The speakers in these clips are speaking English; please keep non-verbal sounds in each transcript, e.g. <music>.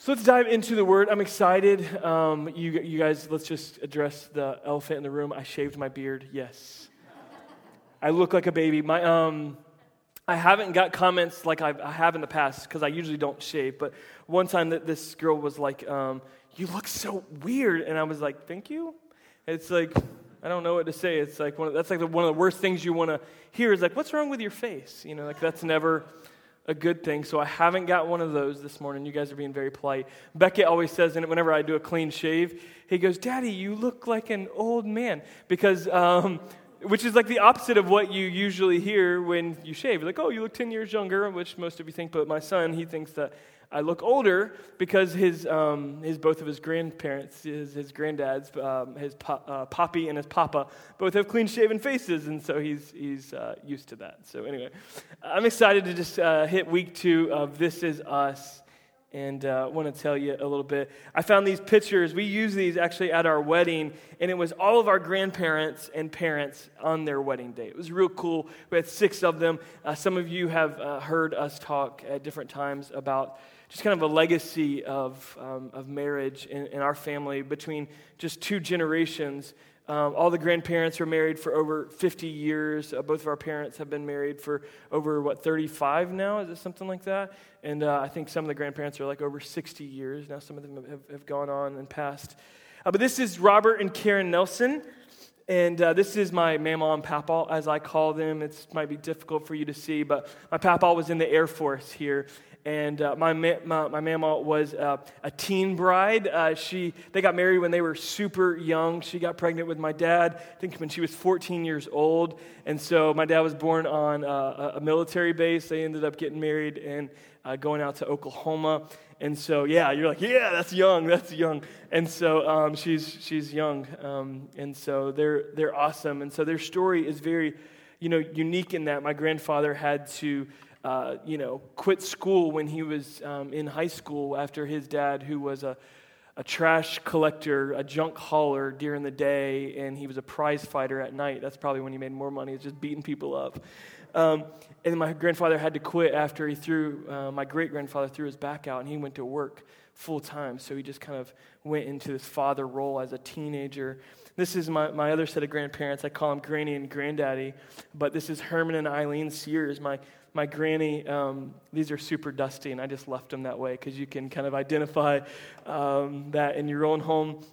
So let's dive into the word. I'm excited. Um, you, you guys, let's just address the elephant in the room. I shaved my beard. Yes. I look like a baby. My, um, I haven't got comments like I've, I have in the past because I usually don't shave. But one time that this girl was like, um, "You look so weird," and I was like, "Thank you." It's like I don't know what to say. It's like one of, that's like the, one of the worst things you want to hear is like, "What's wrong with your face?" You know, like that's never a good thing. So I haven't got one of those this morning. You guys are being very polite. Beckett always says, and whenever I do a clean shave, he goes, Daddy, you look like an old man. Because, um, which is like the opposite of what you usually hear when you shave. You're like, oh, you look 10 years younger, which most of you think, but my son, he thinks that I look older because his, um, his both of his grandparents, his, his granddads, um, his po- uh, Poppy and his Papa, both have clean shaven faces, and so he's, he's uh, used to that. So, anyway, I'm excited to just uh, hit week two of This Is Us and uh, want to tell you a little bit. I found these pictures. We used these actually at our wedding, and it was all of our grandparents and parents on their wedding day. It was real cool. We had six of them. Uh, some of you have uh, heard us talk at different times about just kind of a legacy of, um, of marriage in, in, our family between just two generations. Um, all the grandparents are married for over 50 years. Uh, both of our parents have been married for over, what, 35 now? Is it something like that? And uh, I think some of the grandparents are like over 60 years. Now some of them have, have gone on and passed. Uh, but this is Robert and Karen Nelson. And uh, this is my mama and papa, as I call them. It might be difficult for you to see, but my papa was in the Air Force here and uh, my, ma- my, my mama was uh, a teen bride. Uh, she, they got married when they were super young. She got pregnant with my dad, I think when she was 14 years old. And so my dad was born on uh, a military base. They ended up getting married and uh, going out to Oklahoma. And so, yeah, you're like, yeah, that's young, that's young. And so um, she's, she's young. Um, and so they're, they're awesome. And so their story is very, you know, unique in that my grandfather had to uh, you know, quit school when he was um, in high school after his dad, who was a, a trash collector, a junk hauler during the day, and he was a prize fighter at night. That's probably when he made more money, is just beating people up. Um, and my grandfather had to quit after he threw, uh, my great grandfather threw his back out, and he went to work full time. So he just kind of went into this father role as a teenager. This is my, my other set of grandparents. I call them Granny and Granddaddy. But this is Herman and Eileen Sears, my, my granny, um, these are super dusty, and I just left them that way because you can kind of identify um, that in your own home.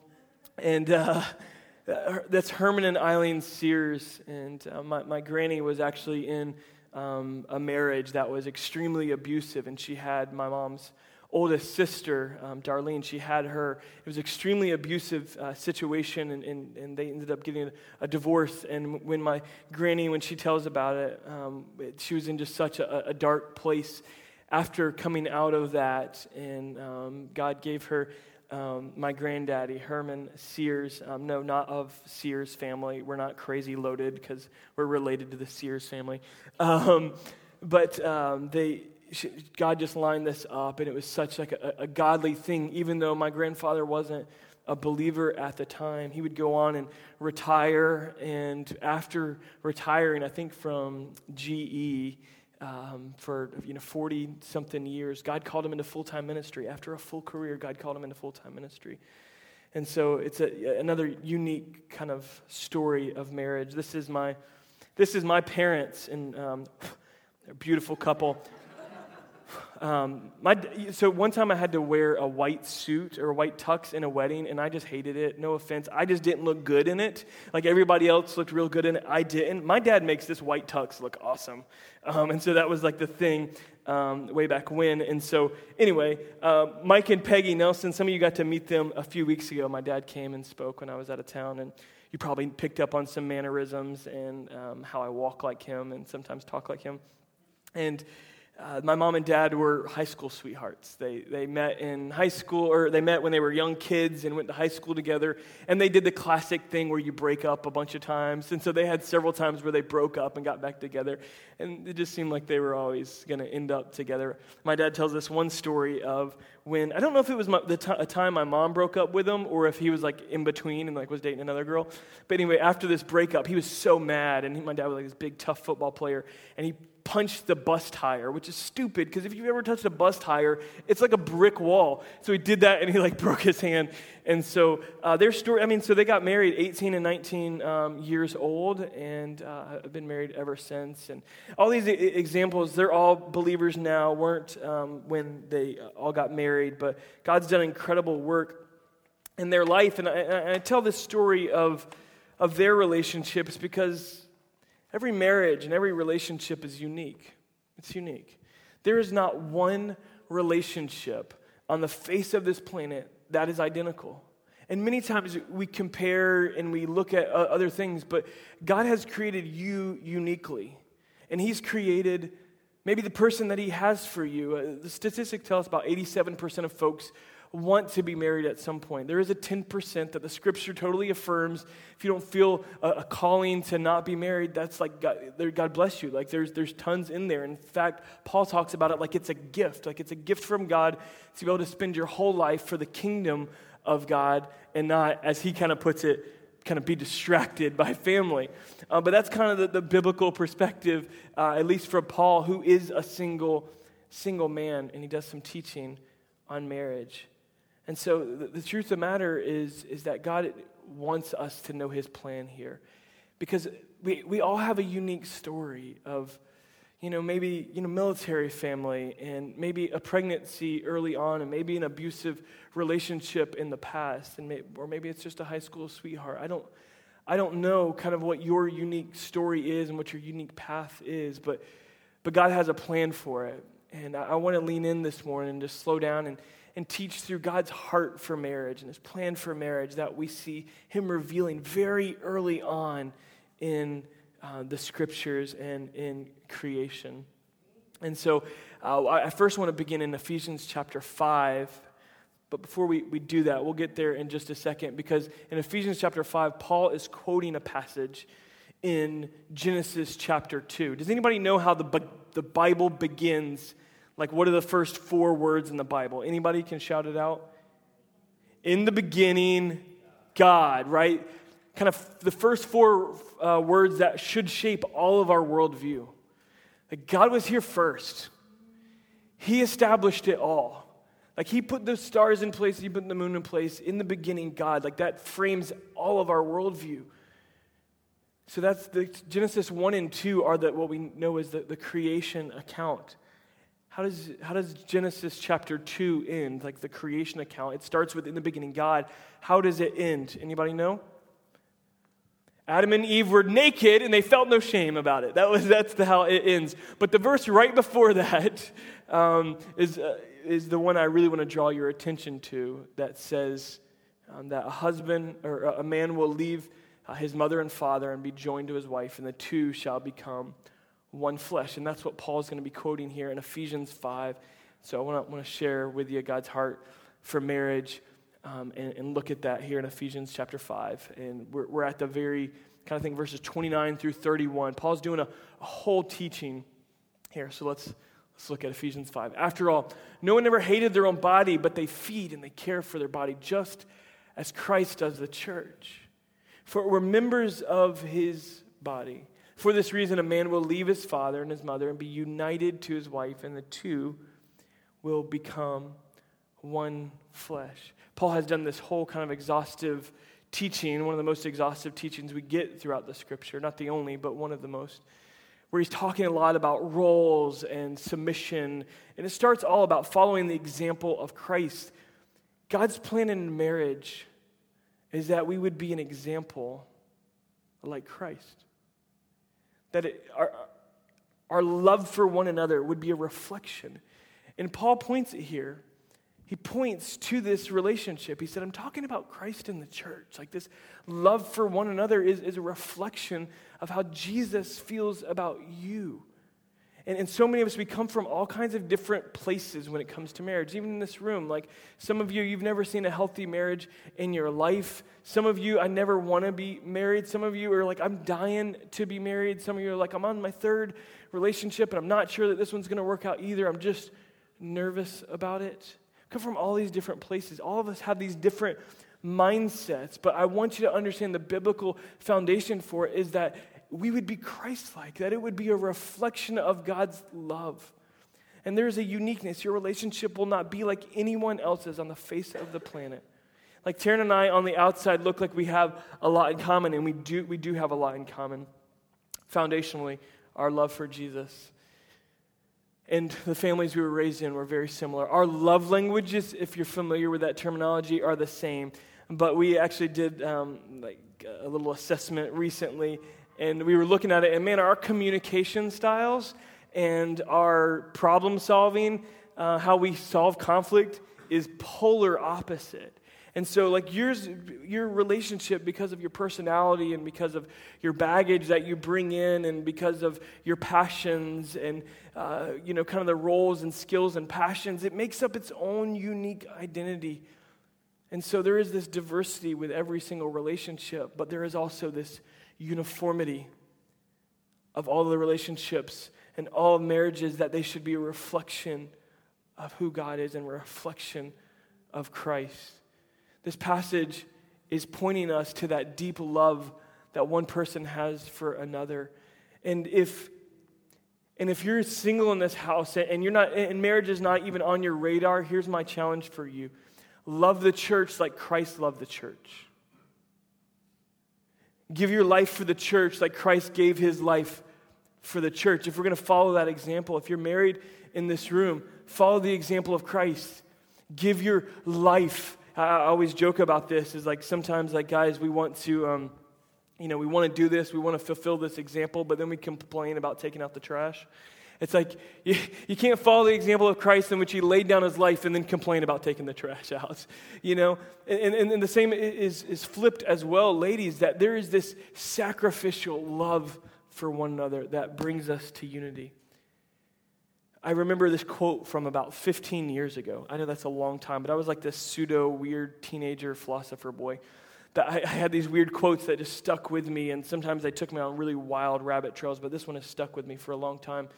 And uh, that's Herman and Eileen Sears. And uh, my, my granny was actually in um, a marriage that was extremely abusive, and she had my mom's oldest sister, um, Darlene, she had her, it was extremely abusive uh, situation, and, and, and, they ended up getting a, a, divorce. And when my granny, when she tells about it, um, it she was in just such a, a, dark place after coming out of that. And um, God gave her um, my granddaddy, Herman Sears. Um, no, not of Sears family. We're not crazy loaded because we're related to the Sears family. Um, but they, God just lined this up, and it was such like a, a godly thing. Even though my grandfather wasn't a believer at the time, he would go on and retire. And after retiring, I think from GE um, for you know forty something years, God called him into full time ministry. After a full career, God called him into full time ministry. And so it's a, another unique kind of story of marriage. This is my, this is my parents, and um, <laughs> they're a beautiful couple. Um, my, so one time I had to wear a white suit or a white tux in a wedding, and I just hated it. No offense, I just didn't look good in it. Like everybody else looked real good in it, I didn't. My dad makes this white tux look awesome, um, and so that was like the thing um, way back when. And so anyway, uh, Mike and Peggy Nelson. Some of you got to meet them a few weeks ago. My dad came and spoke when I was out of town, and you probably picked up on some mannerisms and um, how I walk like him and sometimes talk like him, and uh, my mom and dad were high school sweethearts. They, they met in high school, or they met when they were young kids and went to high school together. And they did the classic thing where you break up a bunch of times. And so they had several times where they broke up and got back together. And it just seemed like they were always going to end up together. My dad tells us one story of when, I don't know if it was my, the t- a time my mom broke up with him or if he was like in between and like was dating another girl. But anyway, after this breakup, he was so mad. And he, my dad was like this big, tough football player. And he punched the bus tire, which is stupid because if you've ever touched a bus tire, it's like a brick wall. So he did that and he like <laughs> broke his hand. And so uh, their story, I mean, so they got married 18 and 19 um, years old and uh, have been married ever since. And all these I- examples, they're all believers now, weren't um, when they all got married, but God's done incredible work in their life. And I, I tell this story of, of their relationships because Every marriage and every relationship is unique. It's unique. There is not one relationship on the face of this planet that is identical. And many times we compare and we look at other things, but God has created you uniquely. And He's created maybe the person that He has for you. Uh, the statistics tell us about 87% of folks want to be married at some point. There is a 10% that the scripture totally affirms. If you don't feel a, a calling to not be married, that's like God, God, bless you. Like there's, there's tons in there. In fact, Paul talks about it like it's a gift, like it's a gift from God to be able to spend your whole life for the kingdom of God and not, as he kind of puts it, kind of be distracted by family. Uh, but that's kind of the, the biblical perspective, uh, at least for Paul, who is a single, single man, and he does some teaching on marriage. And so the, the truth of the matter is, is that God wants us to know his plan here. Because we, we all have a unique story of, you know, maybe, you know, military family and maybe a pregnancy early on and maybe an abusive relationship in the past and may, or maybe it's just a high school sweetheart. I don't, I don't know kind of what your unique story is and what your unique path is, but, but God has a plan for it. And I, I want to lean in this morning and just slow down and, and teach through God's heart for marriage and his plan for marriage that we see him revealing very early on in uh, the scriptures and in creation. And so uh, I first want to begin in Ephesians chapter 5. But before we, we do that, we'll get there in just a second because in Ephesians chapter 5, Paul is quoting a passage in Genesis chapter 2. Does anybody know how the, the Bible begins like, what are the first four words in the Bible? Anybody can shout it out? In the beginning, God, right? Kind of the first four uh, words that should shape all of our worldview. Like, God was here first, He established it all. Like, He put the stars in place, He put the moon in place. In the beginning, God. Like, that frames all of our worldview. So that's the Genesis 1 and 2 are the, what we know as the, the creation account. How does, how does Genesis chapter 2 end, like the creation account? It starts with in the beginning God. How does it end? Anybody know? Adam and Eve were naked and they felt no shame about it. That was, that's the, how it ends. But the verse right before that um, is uh, is the one I really want to draw your attention to that says um, that a husband or a man will leave uh, his mother and father and be joined to his wife, and the two shall become one flesh. And that's what Paul's going to be quoting here in Ephesians 5. So I want to, share with you God's heart for marriage um, and, and, look at that here in Ephesians chapter 5. And we're, we're at the very kind of thing, verses 29 through 31. Paul's doing a, a whole teaching here. So let's, let's look at Ephesians 5. After all, no one ever hated their own body, but they feed and they care for their body just as Christ does the church. For we're members of his body. For this reason, a man will leave his father and his mother and be united to his wife, and the two will become one flesh. Paul has done this whole kind of exhaustive teaching, one of the most exhaustive teachings we get throughout the scripture, not the only, but one of the most, where he's talking a lot about roles and submission. And it starts all about following the example of Christ. God's plan in marriage is that we would be an example like Christ that it, our, our love for one another would be a reflection. And Paul points it here. He points to this relationship. He said, I'm talking about Christ in the church. Like this love for one another is, is a reflection of how Jesus feels about you. And, and so many of us, we come from all kinds of different places when it comes to marriage, even in this room. Like some of you, you've never seen a healthy marriage in your life. Some of you, I never want to be married. Some of you are like, I'm dying to be married. Some of you are like, I'm on my third relationship and I'm not sure that this one's going to work out either. I'm just nervous about it. Come from all these different places. All of us have these different mindsets, but I want you to understand the biblical foundation for it is that we would be Christ like, that it would be a reflection of God's love. And there's a uniqueness. Your relationship will not be like anyone else's on the face of the planet. Like Taryn and I on the outside look like we have a lot in common, and we do, we do have a lot in common. Foundationally, our love for Jesus. And the families we were raised in were very similar. Our love languages, if you're familiar with that terminology, are the same. But we actually did um, like a little assessment recently, and we were looking at it, and man, our communication styles and our problem solving, uh, how we solve conflict, is polar opposite. And so, like yours, your relationship, because of your personality and because of your baggage that you bring in, and because of your passions and uh, you know, kind of the roles and skills and passions, it makes up its own unique identity. And so there is this diversity with every single relationship, but there is also this uniformity of all the relationships and all marriages that they should be a reflection of who God is and a reflection of Christ. This passage is pointing us to that deep love that one person has for another. And if and if you're single in this house and you're not and marriage is not even on your radar, here's my challenge for you. Love the church like Christ loved the church. Give your life for the church like Christ gave his life for the church. If we're going to follow that example, if you're married in this room, follow the example of Christ. Give your life I always joke about this is like sometimes, like, guys, we want to, um, you know, we want to do this, we want to fulfill this example, but then we complain about taking out the trash. It's like <laughs> you, you can't follow the example of Christ in which he laid down his life and then complain about taking the trash out. <laughs> You know? And, and, and the same is, is flipped as well, ladies, that there is this sacrificial love for one another that brings us to unity. I remember this quote from about 15 years ago. I know that's a long time, but I was like this pseudo weird teenager philosopher boy. That I, I, had these weird quotes that just stuck with me, and sometimes they took me on really wild rabbit trails, but this one has stuck with me for a long time.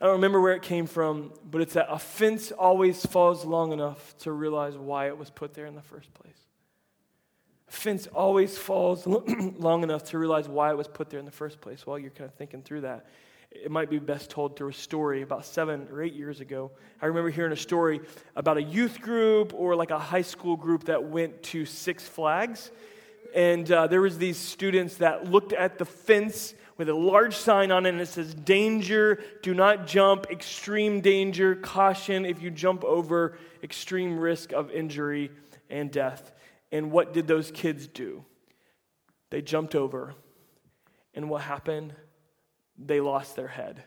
I don't remember where it came from, but it's that a fence always falls long enough to realize why it was put there in the first place. A fence always falls <clears throat> long enough to realize why it was put there in the first place while you're kind of thinking through that it might be best told through a story about seven or eight years ago. I remember hearing a story about a youth group or like a high school group that went to Six Flags. And uh, there was these students that looked at the fence with a large sign on it and it says, danger, do not jump, extreme danger, caution, if you jump over, extreme risk of injury and death. And what did those kids do? They jumped over. And what happened? they lost their head.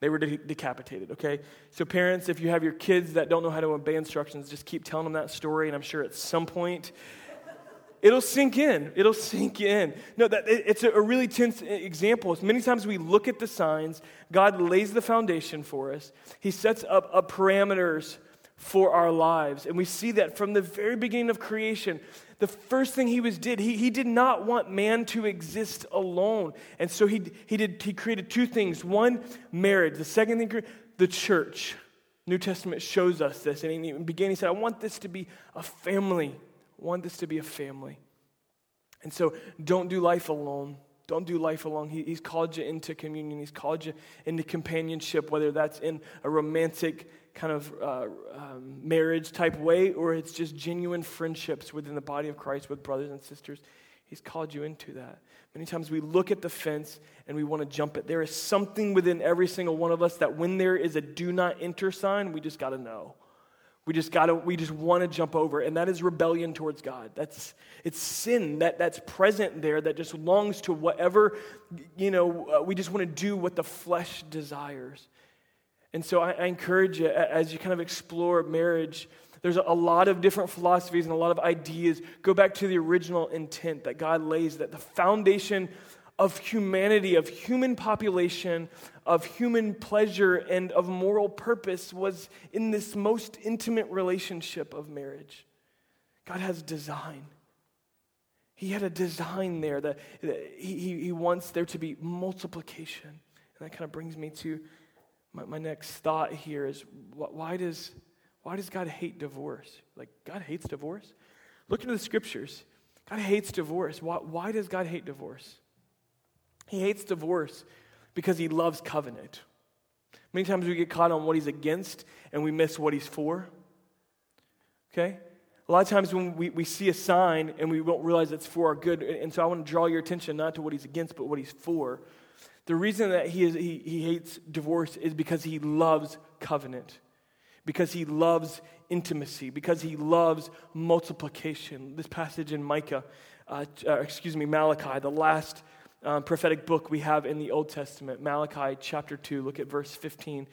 They were de- decapitated, okay? So, parents, if you have your kids that don't know how to obey instructions, just keep telling them that story, and I'm sure at some point it'll sink in. It'll sink in. No, that, it's a really tense example. Many times we look at the signs, God lays the foundation for us, He sets up, up parameters for our lives. And we see that from the very beginning of creation, the first thing he was did, he, he did not want man to exist alone. And so he, he, did, he created two things. One, marriage. The second thing, the church. New Testament shows us this. And in the beginning, he said, I want this to be a family. Want this to be a family. And so don't do life alone. Don't do life alone. He, he's called you into communion. He's called you into companionship, whether that's in a romantic kind of uh, um, marriage type way, or it's just genuine friendships within the body of Christ with brothers and sisters. He's called you into that. Many times we look at the fence and we want to jump it. There is something within every single one of us that when there is a do not enter sign, we just got to know. We just got to, we just want to jump over. And that is rebellion towards God. That's, it's sin that, that's present there that just longs to whatever, you know, uh, we just want to do what the flesh desires. And so I, I encourage you as you kind of explore marriage, there's a lot of different philosophies and a lot of ideas. Go back to the original intent that God lays, that the foundation of humanity, of human population, of human pleasure, and of moral purpose was in this most intimate relationship of marriage. God has design. He had a design there that, he, he wants there to be multiplication. And that kind of brings me to my, my next thought here is why does, why does God hate divorce? Like, God hates divorce? Look into the scriptures. God hates divorce. Why, why does God hate divorce? He hates divorce because he loves covenant. Many times we get caught on what he's against and we miss what he's for. Okay? A lot of times when we, we see a sign and we won't realize it's for our good, and so I want to draw your attention not to what he's against, but what he's for. The reason that he, is, he, he hates divorce is because he loves covenant, because he loves intimacy, because he loves multiplication. This passage in Micah, uh, uh, excuse me, Malachi, the last um, prophetic book we have in the Old Testament, Malachi chapter 2, look at verse 15.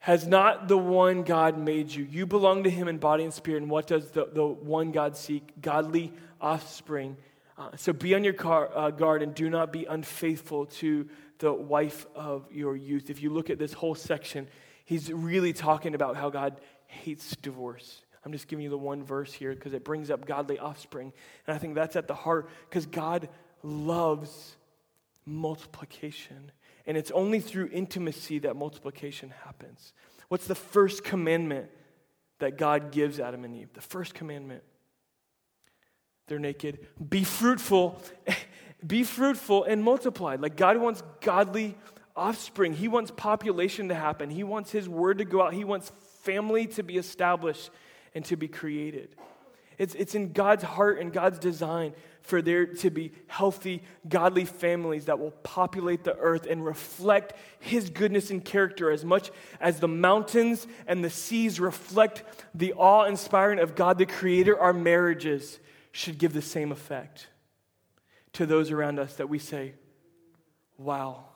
Has not the one God made you? You belong to him in body and spirit. And what does the, the one God seek? Godly offspring. Uh, so be on your car, uh, guard and do not be unfaithful to the wife of your youth. If you look at this whole section, he's really talking about how God hates divorce. I'm just giving you the one verse here because it brings up godly offspring. And I think that's at the heart because God loves multiplication. And it's only through intimacy that multiplication happens. What's the first commandment that God gives Adam and Eve? The first commandment. They're naked. Be fruitful. <laughs> Be fruitful and multiply. Like God wants godly offspring. He wants population to happen. He wants His word to go out. He wants family to be established and to be created. It's, it's in God's heart and God's design for there to be healthy, godly families that will populate the earth and reflect His goodness and character as much as the mountains and the seas reflect the awe inspiring of God the Creator. Our marriages should give the same effect to those around us that we say, Wow,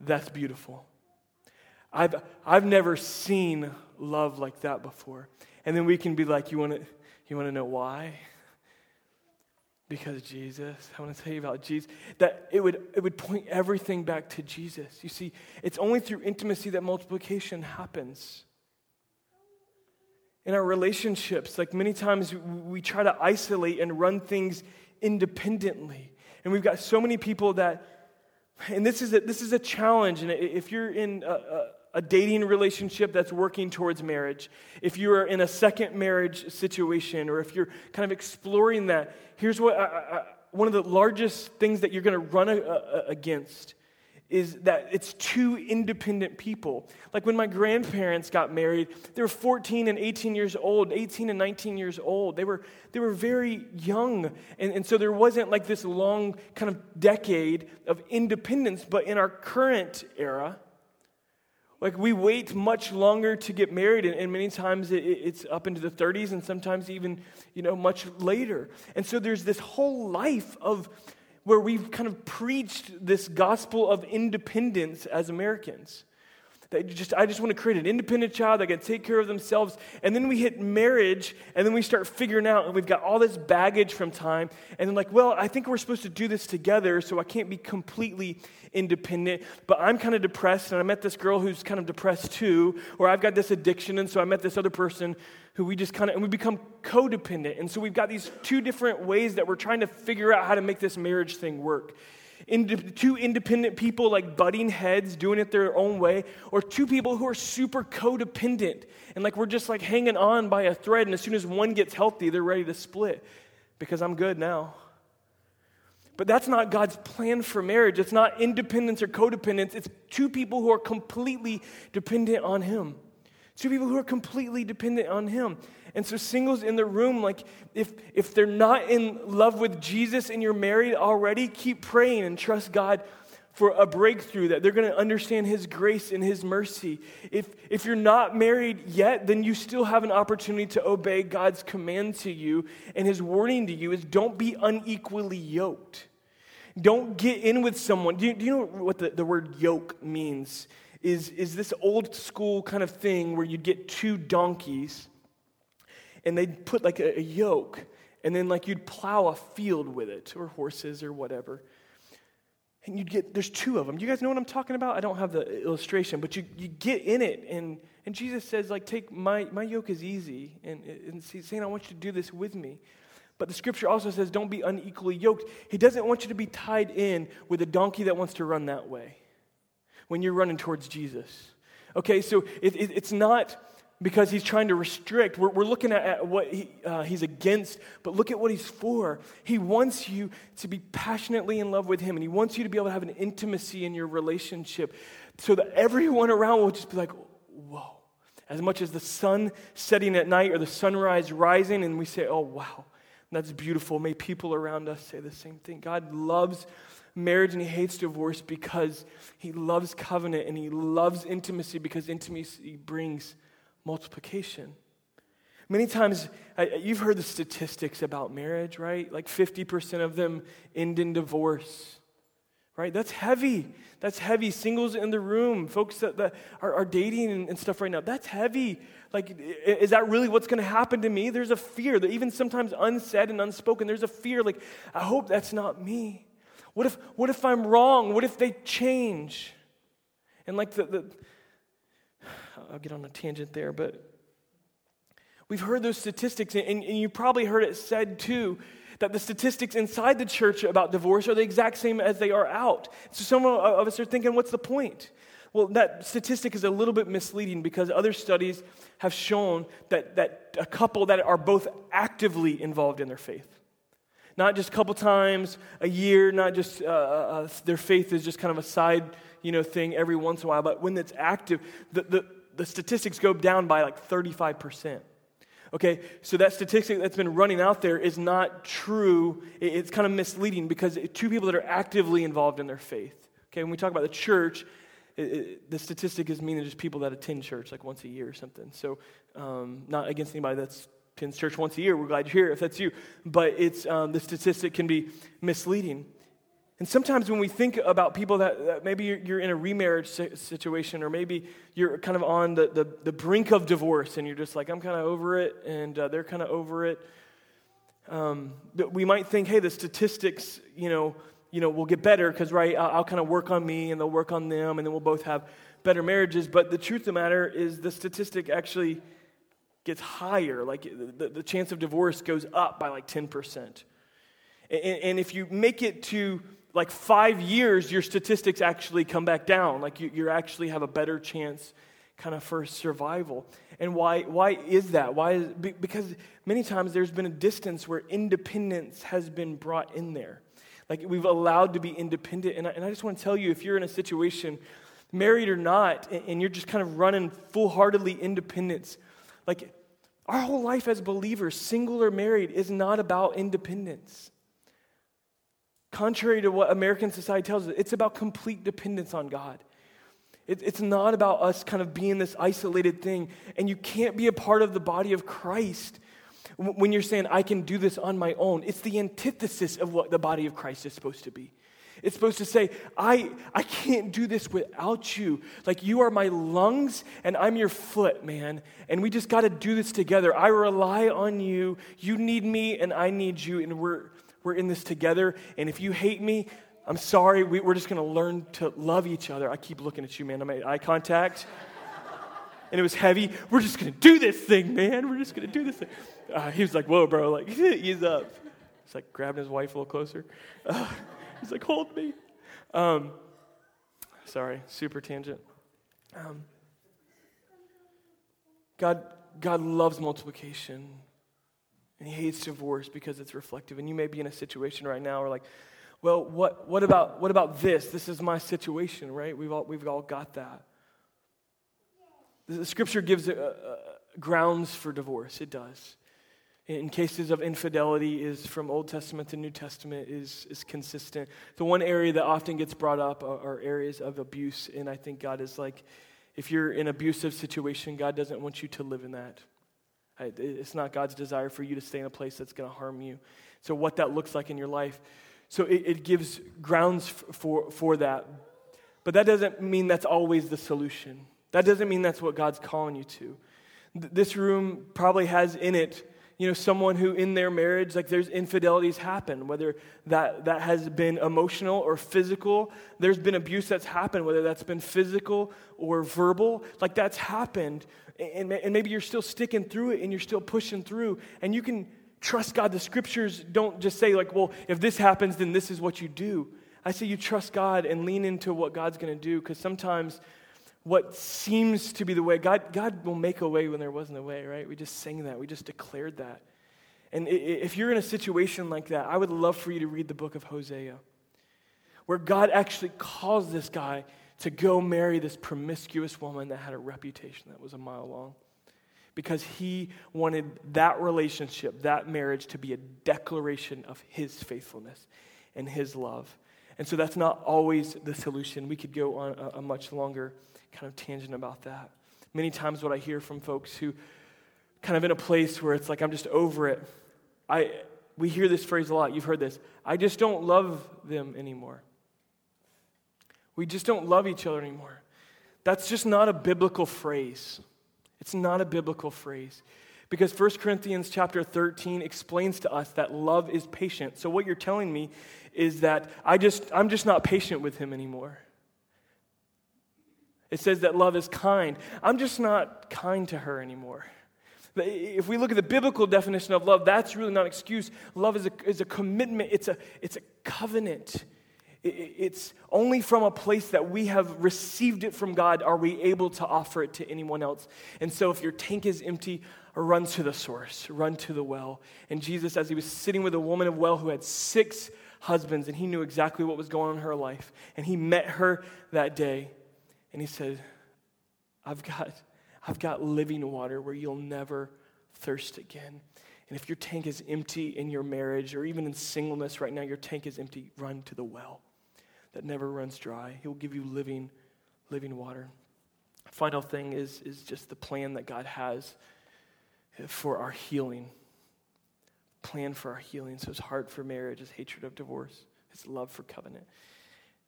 that's beautiful. I've, I've never seen love like that before. And then we can be like, You want to you want to know why? Because Jesus, I want to tell you about Jesus, that it would, it would point everything back to Jesus. You see, it's only through intimacy that multiplication happens. In our relationships, like many times we try to isolate and run things independently. And we've got so many people that, and this is a, this is a challenge. And if you're in a, a dating relationship that's working towards marriage, if you are in a second marriage situation, or if you're kind of exploring that, here's what I, I, one of the largest things that you're going to run a, a, against is that it's two independent people. Like when my grandparents got married, they were 14 and 18 years old, 18 and 19 years old. They were, they were very young. And, and so there wasn't like this long kind of decade of independence. But in our current era, like we wait much longer to get married and, and many times it, it's up into the 30s and sometimes even you know much later. And so there's this whole life of where we've kind of preached this gospel of independence as americans that just i just want to create an independent child that can take care of themselves and then we hit marriage and then we start figuring out and we've got all this baggage from time and then like well i think we're supposed to do this together so i can't be completely independent, but I'm kind of depressed, and I met this girl who's kind of depressed too, or I've got this addiction, and so I met this other person who we just kind of, and we become codependent. And so we've got these two different ways that we're trying to figure out how to make this marriage thing work. Ind- two independent people like butting heads, doing it their own way, or two people who are super codependent and like we're just like hanging on by a thread, and as soon as one gets healthy, they're ready to split because I'm good now. But that's not God's plan for marriage. It's not independence or codependence. It's two people who are completely dependent on Him. Two people who are completely dependent on Him. And so, singles in the room, like, if, if they're not in love with Jesus and you're married already, keep praying and trust God for a breakthrough, that they're going to understand His grace and His mercy. If, if you're not married yet, then you still have an opportunity to obey God's command to you. And His warning to you is don't be unequally yoked. Don't get in with someone. Do you, do you know what the, the word yoke means? Is, is this old school kind of thing where you'd get two donkeys and they'd put like a, a yoke and then like you'd plow a field with it or horses or whatever. And you'd get, there's two of them. You guys know what I'm talking about? I don't have the illustration, but you, you get in it and, and Jesus says like, take my, my yoke is easy. And, and he's saying, I want you to do this with me. But the scripture also says, don't be unequally yoked. He doesn't want you to be tied in with a donkey that wants to run that way when you're running towards Jesus. Okay, so it, it, it's not because he's trying to restrict. We're, we're looking at, at what he, uh, he's against, but look at what he's for. He wants you to be passionately in love with him, and he wants you to be able to have an intimacy in your relationship so that everyone around will just be like, whoa. As much as the sun setting at night or the sunrise rising, and we say, oh, wow, that's beautiful. May people around us say the same thing. God loves marriage and he hates divorce because he loves covenant and he loves intimacy because intimacy brings multiplication. Many times, you've heard the statistics about marriage, right? Like 50% of them end in divorce, right? That's heavy. That's heavy. Singles in the room, folks that, that are, are dating and, stuff right now, that's heavy. Like, is that really what's going to happen to me? There's a fear that even sometimes unsaid and unspoken, there's a fear like, I hope that's not me. What if, what if I'm wrong? What if they change? And like the, the I'll get on a tangent there, but we've heard those statistics, and, and you probably heard it said too that the statistics inside the church about divorce are the exact same as they are out. So some of us are thinking, what's the point? Well, that statistic is a little bit misleading because other studies have shown that, that a couple that are both actively involved in their faith, not just a couple times a year, not just uh, uh, uh their faith is just kind of a side you know, thing every once in a while, but when it's active, the, the, the statistics go down by like 35%. Okay, so that statistic that's been running out there is not true. It's kind of misleading because two people that are actively involved in their faith. Okay, when we talk about the church, it, it, the statistic is meaning just people that attend church like once a year or something. So, um, not against anybody that's attends church once a year. We're glad you're here if that's you. But it's um, the statistic can be misleading. And sometimes when we think about people that, that maybe you're, you're, in a remarriage situation, or maybe you're kind of on the, the, the, brink of divorce, and you're just like, I'm kind of over it, and uh, they're kind of over it. Um, we might think, hey, the statistics, you know, you know, will get better because, right, I'll, I'll kind of work on me, and they'll work on them, and then we'll both have better marriages. But the truth of the matter is, the statistic actually gets higher. Like the, the chance of divorce goes up by like 10%. And, and if you make it to like five years, your statistics actually come back down. Like you, you actually have a better chance kind of for survival. And why, why is that? Why is, because many times there's been a distance where independence has been brought in there. Like we've allowed to be independent. And I, and I just want to tell you if you're in a situation, married or not, and, and you're just kind of running full heartedly independence, like our whole life as believers, single or married, is not about independence. Contrary to what American society tells us, it's about complete dependence on God. It, it's not about us kind of being this isolated thing. And you can't be a part of the body of Christ when you're saying, I can do this on my own. It's the antithesis of what the body of Christ is supposed to be. It's supposed to say, I, I can't do this without you. Like, you are my lungs and I'm your foot, man. And we just got to do this together. I rely on you. You need me and I need you. And we're, we're in this together. And if you hate me, I'm sorry. We, are just going to learn to love each other. I keep looking at you, man. I made eye contact. and it was heavy. We're just going to do this thing, man. We're just going to do this thing. Uh, he was like, whoa, bro. Like, <laughs> ease up. He's like grabbing his wife a little closer. Uh, he's like, hold me. Um, sorry, super tangent. Um, God, God loves multiplication. And he hates divorce because it's reflective. And you may be in a situation right now where, like, well, what, what, about, what about this? This is my situation, right? We've all, we've all got that. The scripture gives uh, uh, grounds for divorce. It does. In cases of infidelity, is from Old Testament to New Testament is, is consistent. The one area that often gets brought up are, are areas of abuse, and I think God is like, if you're in an abusive situation, God doesn't want you to live in that. It's not God's desire for you to stay in a place that's going to harm you. So, what that looks like in your life. So, it, it gives grounds for, for that. But that doesn't mean that's always the solution. That doesn't mean that's what God's calling you to. This room probably has in it you know someone who in their marriage like there's infidelities happen whether that that has been emotional or physical. There's been abuse that's happened whether that's been physical or verbal. Like that's happened and, and maybe you're still sticking through it and you're still pushing through. And you can trust god. The scriptures don't just say like well if this happens then this is what you do. I say you trust god and lean into what god's going to do because sometimes what seems to be the way. God, God will make a way when there wasn't a way, right? We just sang that, we just declared that. And if you're in a situation like that, I would love for you to read the book of Hosea, where God actually calls this guy to go marry this promiscuous woman that had a reputation that was a mile long. Because he wanted that relationship, that marriage, to be a declaration of his faithfulness and his love. And so that's not always the solution. We could go on a, a much longer kind of tangent about that. Many times, what I hear from folks who kind of in a place where it's like, I'm just over it. I, we hear this phrase a lot. You've heard this. I just don't love them anymore. We just don't love each other anymore. That's just not a biblical phrase. It's not a biblical phrase. Because 1 Corinthians chapter 13 explains to us that love is patient. So what you're telling me is that I just I'm just not patient with him anymore. It says that love is kind. I'm just not kind to her anymore. If we look at the biblical definition of love, that's really not an excuse. Love is a, is a commitment, it's a, it's a covenant. It's only from a place that we have received it from God are we able to offer it to anyone else. And so if your tank is empty, run to the source, run to the well. And Jesus, as he was sitting with a woman of well who had six husbands, and he knew exactly what was going on in her life, and he met her that day, and he said, I've got, I've got living water where you'll never thirst again. And if your tank is empty in your marriage or even in singleness right now, your tank is empty, run to the well that never runs dry. He will give you living, living water. Final thing is, is just the plan that God has for our healing. Plan for our healing. So his heart for marriage, his hatred of divorce, his love for covenant.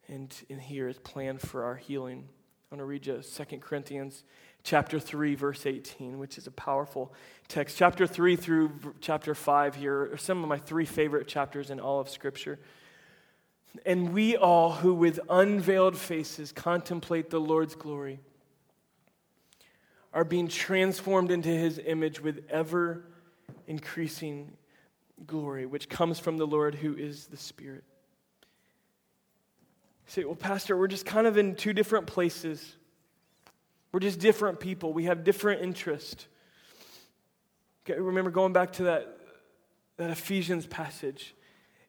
And in here is plan for our healing. I want to read you 2 Corinthians chapter 3, verse 18, which is a powerful text. Chapter 3 through chapter 5 here are some of my three favorite chapters in all of Scripture. And we all who with unveiled faces contemplate the Lord's glory are being transformed into his image with ever increasing glory, which comes from the Lord who is the Spirit say, well, Pastor, we're just kind of in two different places. We're just different people. We have different interests. Okay, remember going back to that, that Ephesians passage.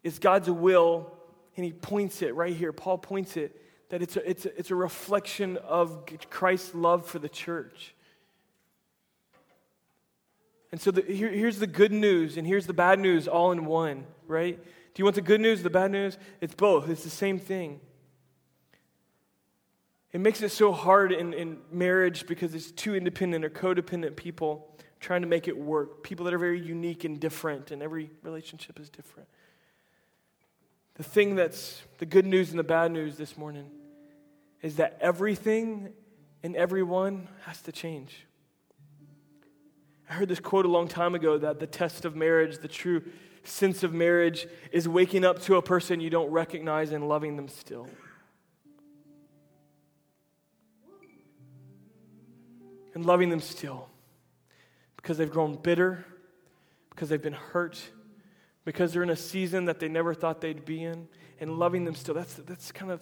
It's God's will, and he points it right here. Paul points it that it's a, it's a, it's a reflection of Christ's love for the church. And so the, here, here's the good news, and here's the bad news all in one, right? Do you want the good news, the bad news? It's both, it's the same thing. It makes it so hard in, in marriage because it's two independent or codependent people trying to make it work. People that are very unique and different, and every relationship is different. The thing that's the good news and the bad news this morning is that everything and everyone has to change. I heard this quote a long time ago that the test of marriage, the true sense of marriage, is waking up to a person you don't recognize and loving them still. And loving them still because they've grown bitter, because they've been hurt, because they're in a season that they never thought they'd be in, and loving them still. That's, that's kind of.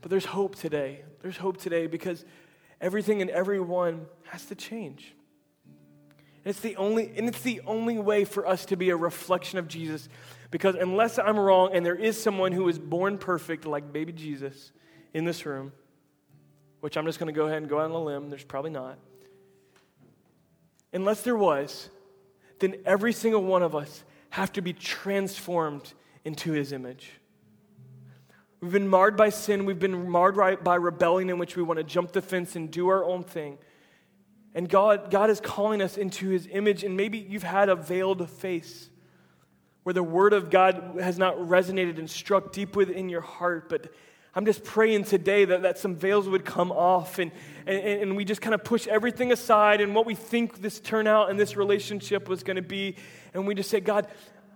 But there's hope today. There's hope today because everything and everyone has to change. And it's the only, and it's the only way for us to be a reflection of Jesus. Because unless I'm wrong, and there is someone who is born perfect like baby Jesus in this room, which I'm just going to go ahead and go out on a limb, there's probably not. Unless there was, then every single one of us have to be transformed into his image. We've been marred by sin, we've been marred by rebellion in which we want to jump the fence and do our own thing. And God, God is calling us into his image, and maybe you've had a veiled face where the word of God has not resonated and struck deep within your heart, but I'm just praying today that, that some veils would come off and, and, and we just kind of push everything aside and what we think this turnout and this relationship was going to be. And we just say, God,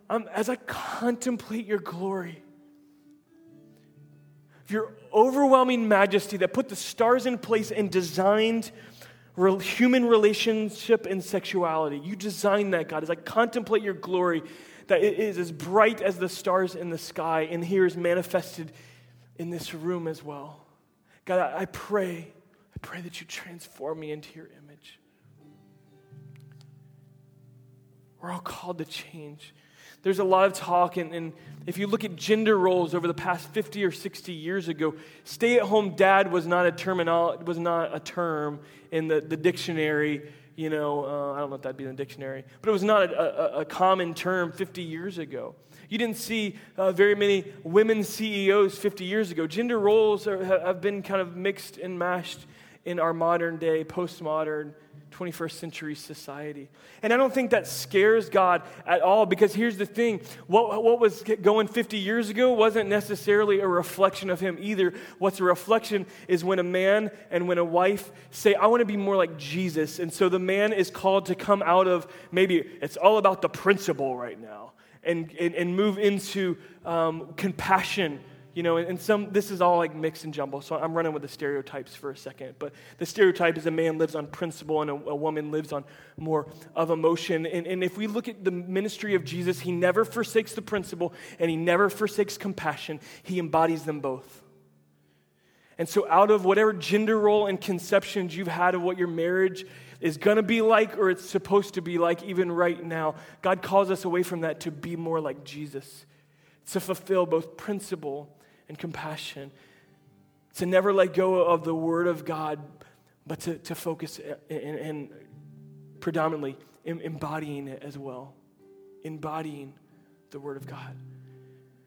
um, as I contemplate your glory, your overwhelming majesty that put the stars in place and designed real, human relationship and sexuality. You designed that, God. As I contemplate your glory, that it is as bright as the stars in the sky and here is manifested in this room as well. God, I, pray, I pray that you transform me into your image. We're all called to change. There's a lot of talk, and, and, if you look at gender roles over the past 50 or 60 years ago, stay at home dad was not a, terminal, was not a term in the, the dictionary. You know, uh, I don't know if that'd be in the dictionary, but it was not a, a, a common term 50 years ago. You didn't see uh, very many women CEOs 50 years ago. Gender roles are, have been kind of mixed and mashed in our modern day, postmodern 21st century society. And I don't think that scares God at all because here's the thing what, what was going 50 years ago wasn't necessarily a reflection of Him either. What's a reflection is when a man and when a wife say, I want to be more like Jesus. And so the man is called to come out of maybe it's all about the principle right now and, and, and move into um, compassion you know, and some, this is all like mixed and jumble, so I'm running with the stereotypes for a second. But the stereotype is a man lives on principle and a, a woman lives on more of emotion. And, and if we look at the ministry of Jesus, he never forsakes the principle and he never forsakes compassion. He embodies them both. And so, out of whatever gender role and conceptions you've had of what your marriage is going to be like or it's supposed to be like, even right now, God calls us away from that to be more like Jesus, to fulfill both principle and compassion. To never let go of the Word of God, but to, to focus and, predominantly embodying it as well. Embodying the Word of God.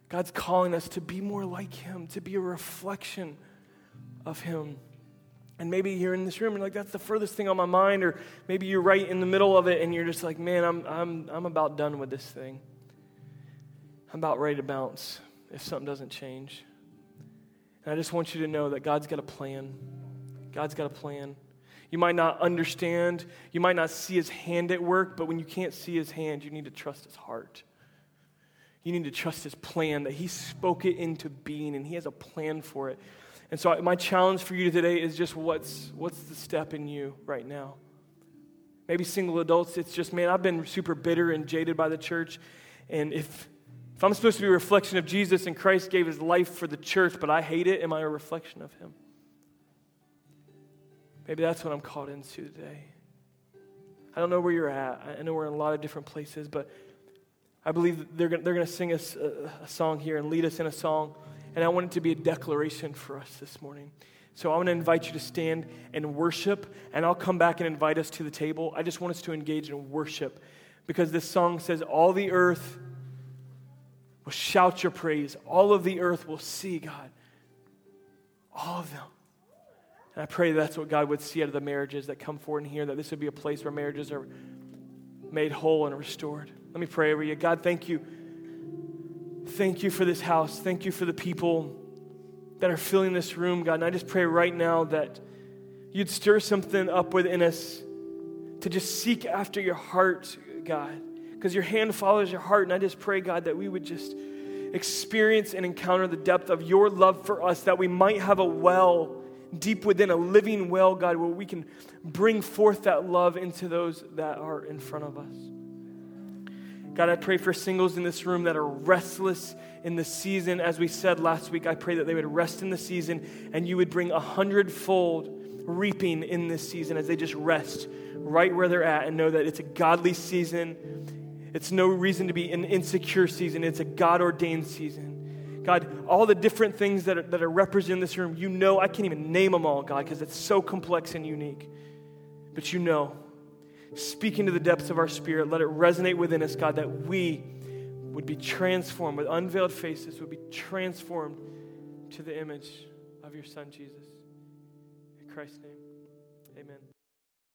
God's calling us to be more like Him, to be a reflection of Him. And maybe you're in this room and like, that's the furthest thing on my mind, or maybe you're right in the middle of it and you're just like, man, I'm, I'm, I'm about done with this thing. I'm about ready to bounce if something doesn't change. And I just want you to know that God's got a plan. God's got a plan. You might not understand, you might not see his hand at work, but when you can't see his hand, you need to trust his heart. You need to trust his plan, that he spoke it into being and he has a plan for it. And so, my challenge for you today is just what's, what's the step in you right now? Maybe single adults, it's just, man, I've been super bitter and jaded by the church. And if, if I'm supposed to be a reflection of Jesus and Christ gave his life for the church, but I hate it, am I a reflection of him? Maybe that's what I'm called into today. I don't know where you're at. I know we're in a lot of different places, but I believe they're going, they're going to sing us a, a song here and lead us in a song. And I want it to be a declaration for us this morning. So I want to invite you to stand and worship, and I'll come back and invite us to the table. I just want us to engage in worship because this song says, All the earth will shout your praise. All of the earth will see God. All of them. And I pray that's what God would see out of the marriages that come forward in here, that this would be a place where marriages are made whole and restored. Let me pray over you. God, thank you. Thank you for this house. Thank you for the people that are filling this room, God. And I just pray right now that you'd stir something up within us to just seek after your heart, God because your hand follows your heart. And I just pray, God, that we would just experience and encounter the depth of your love for us, that we might have a well deep within, a living well, God, where we can bring forth that love into those that are in front of us. God, I pray for singles in this room that are restless in the season. As we said last week, I pray that they would rest in the season and you would bring a hundredfold reaping in this season as they just rest right where they're at and know that it's a godly season it's no reason to be an insecure season, it's a God ordained season. God, all the different things that are, that are represented in this room, you know, I can't even name them all, God, because it's so complex and unique. But you know, speak into the depths of our spirit, let it resonate within us, God, that we would be transformed with unveiled faces, would be transformed to the image of your Son, Jesus. In Christ's name, amen.